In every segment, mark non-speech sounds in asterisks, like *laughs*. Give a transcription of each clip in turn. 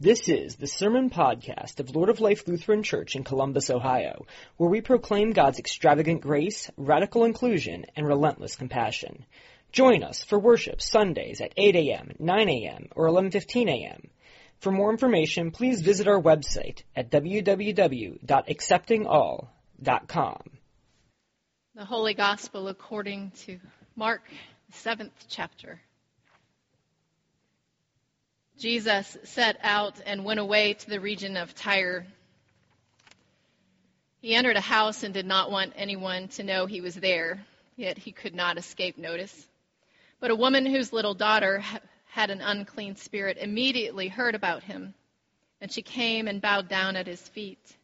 This is the Sermon Podcast of Lord of Life Lutheran Church in Columbus, Ohio, where we proclaim God's extravagant grace, radical inclusion, and relentless compassion. Join us for worship Sundays at 8 a.m., 9 a.m., or 11:15 a.m. For more information, please visit our website at www.acceptingall.com. The Holy Gospel according to Mark, the seventh chapter. Jesus set out and went away to the region of Tyre. He entered a house and did not want anyone to know he was there, yet he could not escape notice. But a woman whose little daughter had an unclean spirit immediately heard about him, and she came and bowed down at his feet.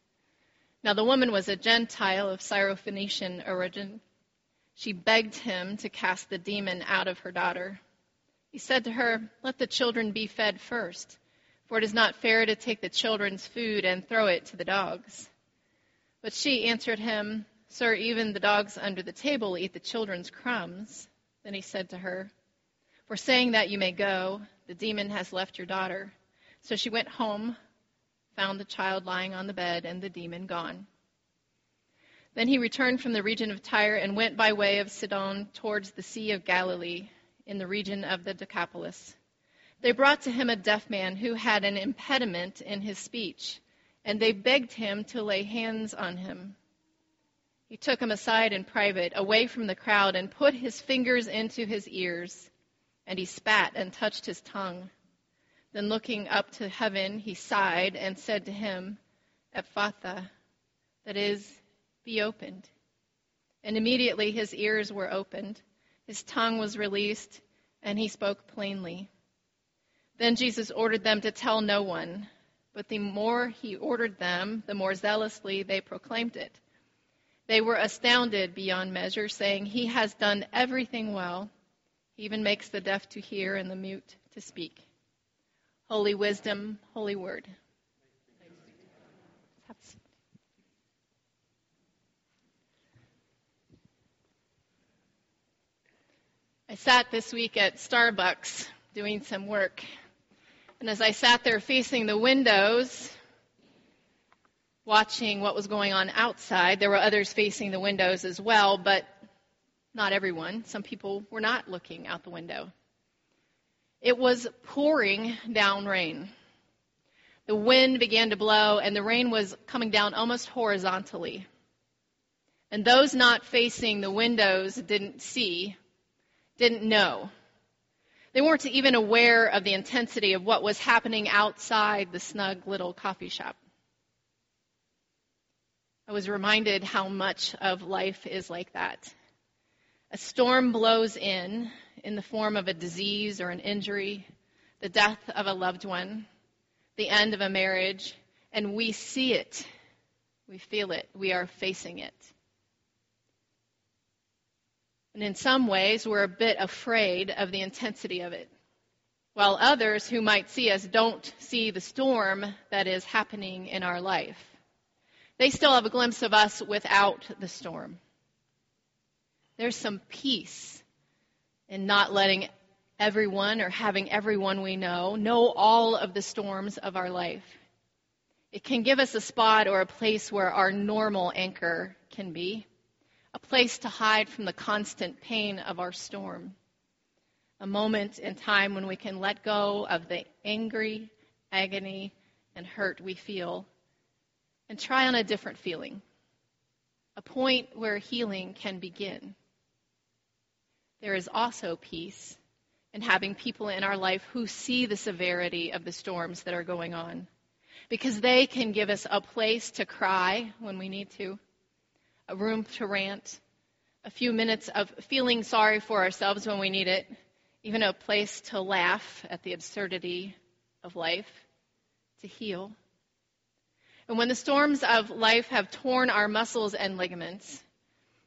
Now the woman was a Gentile of Syrophoenician origin. She begged him to cast the demon out of her daughter. He said to her, Let the children be fed first, for it is not fair to take the children's food and throw it to the dogs. But she answered him, Sir, even the dogs under the table eat the children's crumbs. Then he said to her, For saying that you may go, the demon has left your daughter. So she went home, found the child lying on the bed, and the demon gone. Then he returned from the region of Tyre and went by way of Sidon towards the Sea of Galilee in the region of the Decapolis. They brought to him a deaf man who had an impediment in his speech, and they begged him to lay hands on him. He took him aside in private, away from the crowd, and put his fingers into his ears, and he spat and touched his tongue. Then looking up to heaven, he sighed and said to him, Ephphatha, that is, be opened. And immediately his ears were opened his tongue was released, and he spoke plainly. Then Jesus ordered them to tell no one, but the more he ordered them, the more zealously they proclaimed it. They were astounded beyond measure, saying, He has done everything well. He even makes the deaf to hear and the mute to speak. Holy wisdom, holy word. I sat this week at Starbucks doing some work. And as I sat there facing the windows, watching what was going on outside, there were others facing the windows as well, but not everyone. Some people were not looking out the window. It was pouring down rain. The wind began to blow, and the rain was coming down almost horizontally. And those not facing the windows didn't see didn't know. They weren't even aware of the intensity of what was happening outside the snug little coffee shop. I was reminded how much of life is like that. A storm blows in in the form of a disease or an injury, the death of a loved one, the end of a marriage, and we see it. We feel it. We are facing it. And in some ways, we're a bit afraid of the intensity of it. While others who might see us don't see the storm that is happening in our life. They still have a glimpse of us without the storm. There's some peace in not letting everyone or having everyone we know know all of the storms of our life. It can give us a spot or a place where our normal anchor can be place to hide from the constant pain of our storm, a moment in time when we can let go of the angry agony and hurt we feel and try on a different feeling, a point where healing can begin. There is also peace in having people in our life who see the severity of the storms that are going on because they can give us a place to cry when we need to a room to rant, a few minutes of feeling sorry for ourselves when we need it, even a place to laugh at the absurdity of life, to heal. And when the storms of life have torn our muscles and ligaments,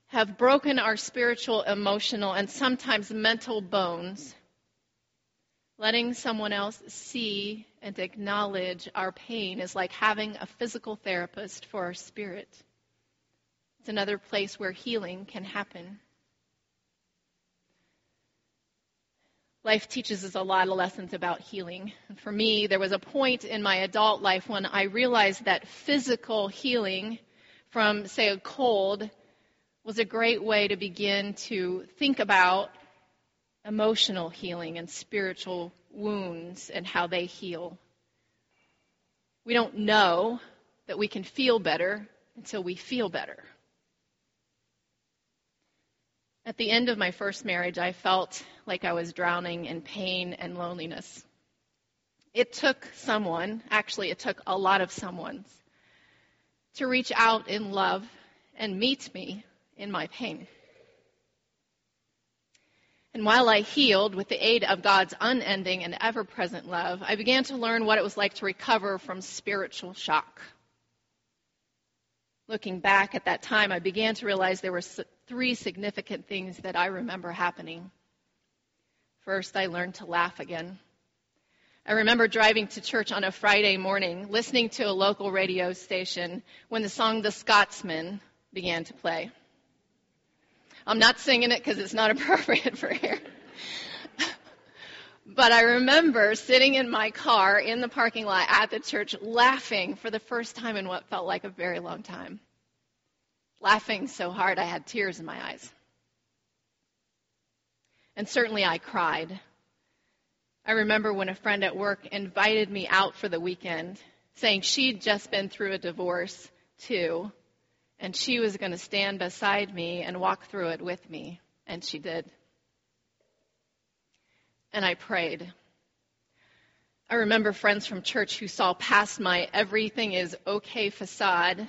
have broken our spiritual, emotional, and sometimes mental bones, letting someone else see and acknowledge our pain is like having a physical therapist for our spirit. It's another place where healing can happen. Life teaches us a lot of lessons about healing. For me, there was a point in my adult life when I realized that physical healing from, say, a cold was a great way to begin to think about emotional healing and spiritual wounds and how they heal. We don't know that we can feel better until we feel better. At the end of my first marriage, I felt like I was drowning in pain and loneliness. It took someone, actually, it took a lot of someone's, to reach out in love and meet me in my pain. And while I healed with the aid of God's unending and ever present love, I began to learn what it was like to recover from spiritual shock. Looking back at that time, I began to realize there were three significant things that I remember happening. First, I learned to laugh again. I remember driving to church on a Friday morning, listening to a local radio station when the song The Scotsman began to play. I'm not singing it because it's not *laughs* appropriate for here. But I remember sitting in my car in the parking lot at the church laughing for the first time in what felt like a very long time. Laughing so hard I had tears in my eyes. And certainly I cried. I remember when a friend at work invited me out for the weekend, saying she'd just been through a divorce too, and she was going to stand beside me and walk through it with me. And she did. And I prayed. I remember friends from church who saw past my everything is okay facade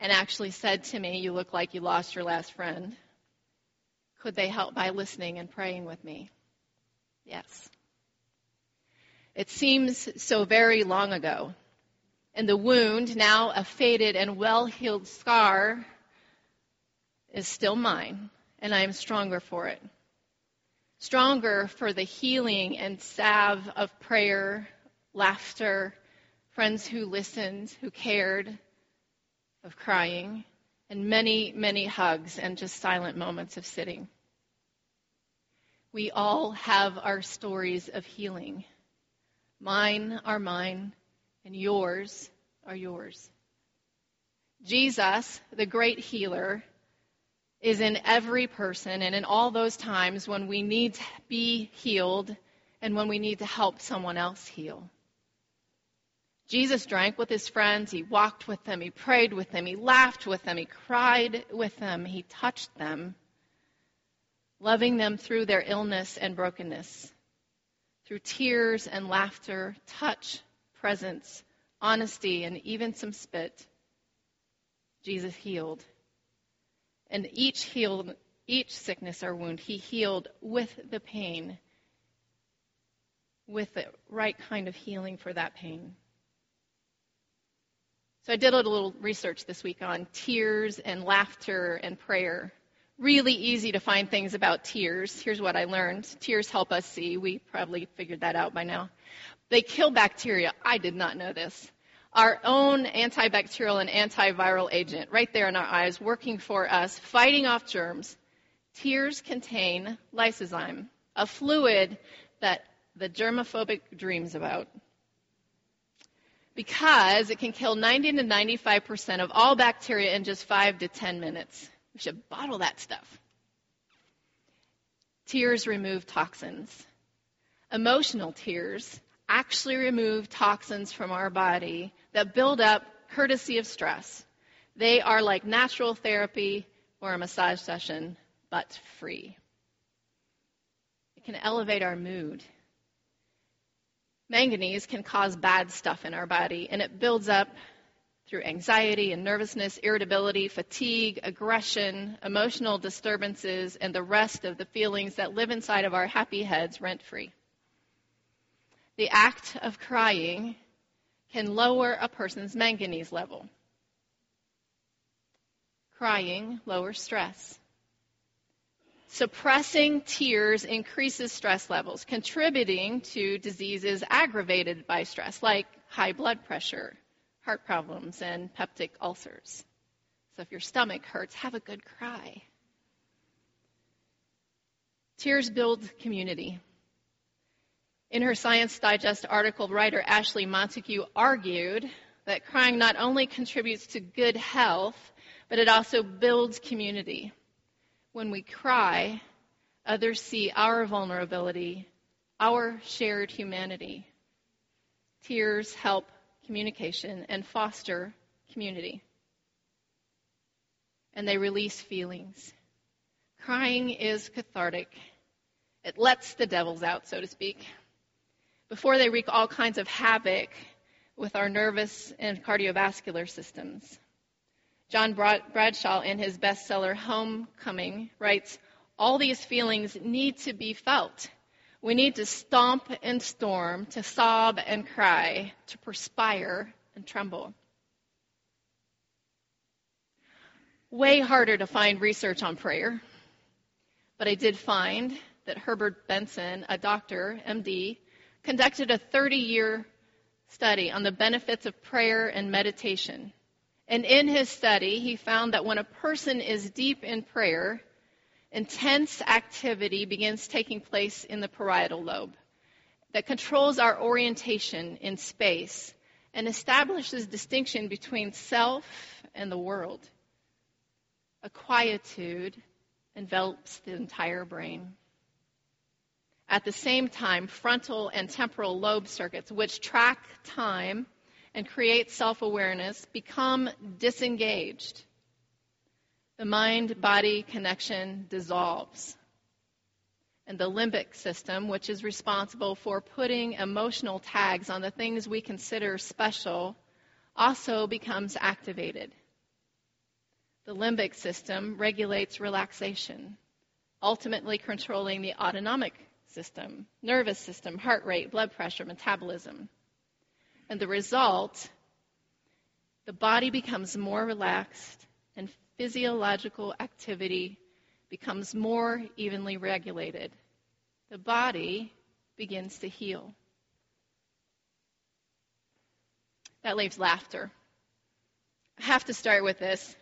and actually said to me, You look like you lost your last friend. Could they help by listening and praying with me? Yes. It seems so very long ago. And the wound, now a faded and well healed scar, is still mine, and I am stronger for it. Stronger for the healing and salve of prayer, laughter, friends who listened, who cared, of crying, and many, many hugs and just silent moments of sitting. We all have our stories of healing. Mine are mine, and yours are yours. Jesus, the great healer, is in every person and in all those times when we need to be healed and when we need to help someone else heal. Jesus drank with his friends. He walked with them. He prayed with them. He laughed with them. He cried with them. He touched them, loving them through their illness and brokenness, through tears and laughter, touch, presence, honesty, and even some spit. Jesus healed. And each healed, each sickness or wound, he healed with the pain, with the right kind of healing for that pain. So I did a little research this week on tears and laughter and prayer. Really easy to find things about tears. Here's what I learned. Tears help us see. We probably figured that out by now. They kill bacteria. I did not know this. Our own antibacterial and antiviral agent right there in our eyes working for us, fighting off germs. Tears contain lysozyme, a fluid that the germophobic dreams about because it can kill 90 to 95% of all bacteria in just 5 to 10 minutes. We should bottle that stuff. Tears remove toxins. Emotional tears actually remove toxins from our body that build up courtesy of stress. They are like natural therapy or a massage session, but free. It can elevate our mood manganese can cause bad stuff in our body, and it builds up through anxiety and nervousness, irritability, fatigue, aggression, emotional disturbances, and the rest of the feelings that live inside of our happy heads rent free. The act of crying can lower a person's manganese level. Crying lowers stress. Suppressing tears increases stress levels, contributing to diseases aggravated by stress, like high blood pressure, heart problems, and peptic ulcers. So if your stomach hurts, have a good cry. Tears build community. In her Science Digest article, writer Ashley Montagu argued that crying not only contributes to good health, but it also builds community. When we cry, others see our vulnerability, our shared humanity. Tears help communication and foster community. And they release feelings. Crying is cathartic. It lets the devils out, so to speak, before they wreak all kinds of havoc with our nervous and cardiovascular systems. John Bradshaw, in his bestseller Homecoming, writes All these feelings need to be felt. We need to stomp and storm, to sob and cry, to perspire and tremble. Way harder to find research on prayer, but I did find that Herbert Benson, a doctor, MD, conducted a 30 year study on the benefits of prayer and meditation. And in his study, he found that when a person is deep in prayer, intense activity begins taking place in the parietal lobe that controls our orientation in space and establishes distinction between self and the world. A quietude envelops the entire brain. At the same time, frontal and temporal lobe circuits, which track time and create self awareness become disengaged. The mind body connection dissolves. And the limbic system, which is responsible for putting emotional tags on the things we consider special, also becomes activated. The limbic system regulates relaxation, ultimately controlling the autonomic system, nervous system, heart rate, blood pressure, metabolism. And the result, the body becomes more relaxed and physiological activity becomes more evenly regulated. The body begins to heal. That leaves laughter. I have to start with this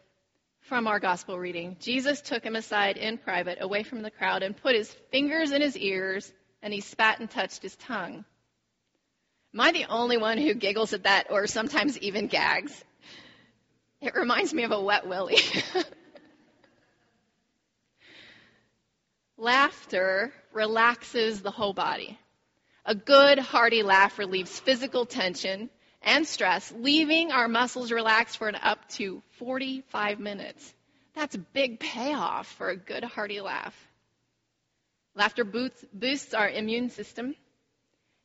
from our gospel reading. Jesus took him aside in private, away from the crowd, and put his fingers in his ears, and he spat and touched his tongue. Am I the only one who giggles at that or sometimes even gags? It reminds me of a wet willy. *laughs* Laughter relaxes the whole body. A good, hearty laugh relieves physical tension and stress, leaving our muscles relaxed for up to 45 minutes. That's a big payoff for a good, hearty laugh. Laughter boosts our immune system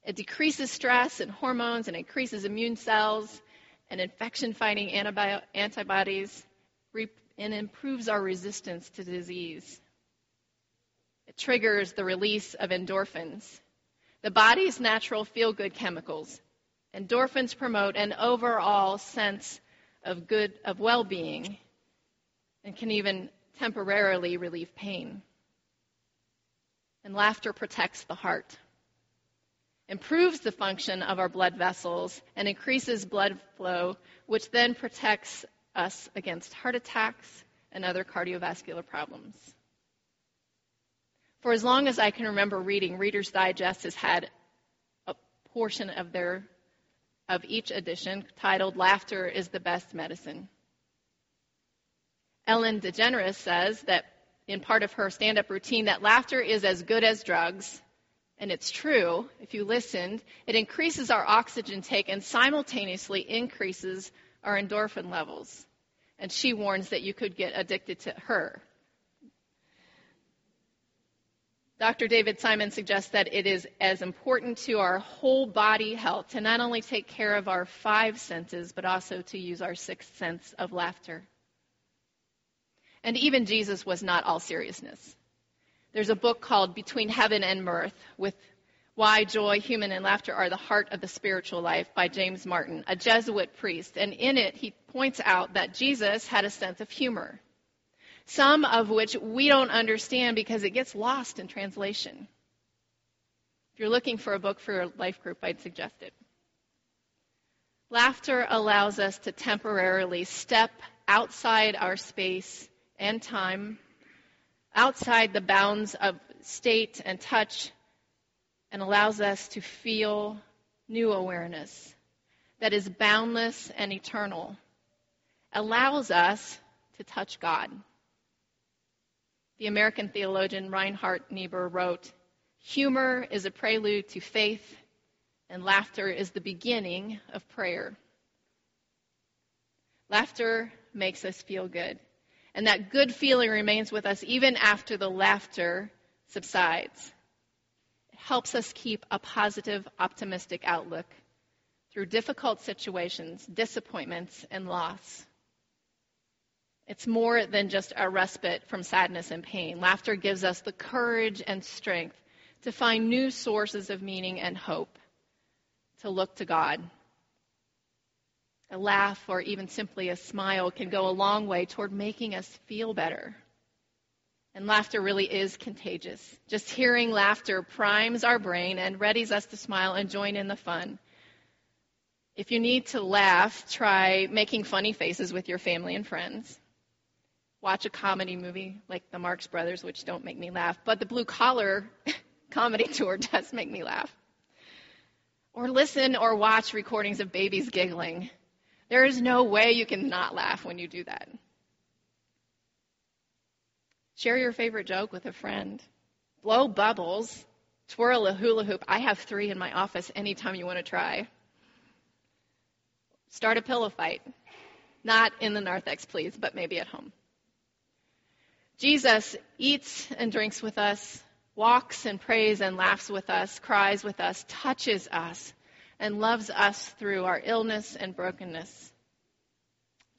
it decreases stress and hormones and increases immune cells and infection fighting antibodies and improves our resistance to disease. It triggers the release of endorphins, the body's natural feel good chemicals. Endorphins promote an overall sense of good of well-being and can even temporarily relieve pain. And laughter protects the heart improves the function of our blood vessels, and increases blood flow, which then protects us against heart attacks and other cardiovascular problems. For as long as I can remember reading, Reader's Digest has had a portion of their of each edition titled Laughter is the Best Medicine. Ellen DeGeneres says that in part of her stand up routine that laughter is as good as drugs and it's true, if you listened, it increases our oxygen take and simultaneously increases our endorphin levels. And she warns that you could get addicted to her. Dr. David Simon suggests that it is as important to our whole body health to not only take care of our five senses, but also to use our sixth sense of laughter. And even Jesus was not all seriousness. There's a book called Between Heaven and Mirth with Why Joy, Humor, and Laughter Are the Heart of the Spiritual Life by James Martin, a Jesuit priest. And in it, he points out that Jesus had a sense of humor, some of which we don't understand because it gets lost in translation. If you're looking for a book for your life group, I'd suggest it. Laughter allows us to temporarily step outside our space and time outside the bounds of state and touch and allows us to feel new awareness that is boundless and eternal, allows us to touch God. The American theologian Reinhold Niebuhr wrote, Humor is a prelude to faith, and laughter is the beginning of prayer. Laughter makes us feel good, and that good feeling remains with us even after the laughter subsides. It helps us keep a positive, optimistic outlook through difficult situations, disappointments, and loss. It's more than just a respite from sadness and pain. Laughter gives us the courage and strength to find new sources of meaning and hope, to look to God. A laugh or even simply a smile can go a long way toward making us feel better. And laughter really is contagious. Just hearing laughter primes our brain and readies us to smile and join in the fun. If you need to laugh, try making funny faces with your family and friends watch a comedy movie like the Marx Brothers, which don't make me laugh, but the Blue Collar *laughs* comedy tour does make me laugh. Or listen or watch recordings of babies giggling. There is no way you can not laugh when you do that. Share your favorite joke with a friend. Blow bubbles. Twirl a hula hoop. I have three in my office anytime you want to try. Start a pillow fight. Not in the narthex, please, but maybe at home. Jesus eats and drinks with us, walks and prays and laughs with us, cries with us, touches us, and loves us through our illness and brokenness.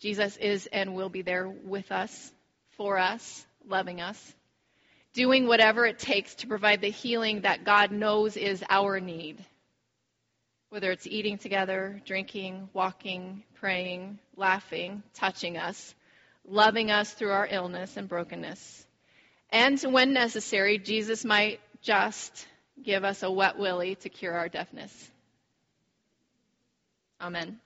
Jesus is and will be there with us, for us, loving us, doing whatever it takes to provide the healing that God knows is our need. Whether it's eating together, drinking, walking, praying, laughing, touching us, loving us through our illness and brokenness. And when necessary, Jesus might just give us a wet willy to cure our deafness. Amen.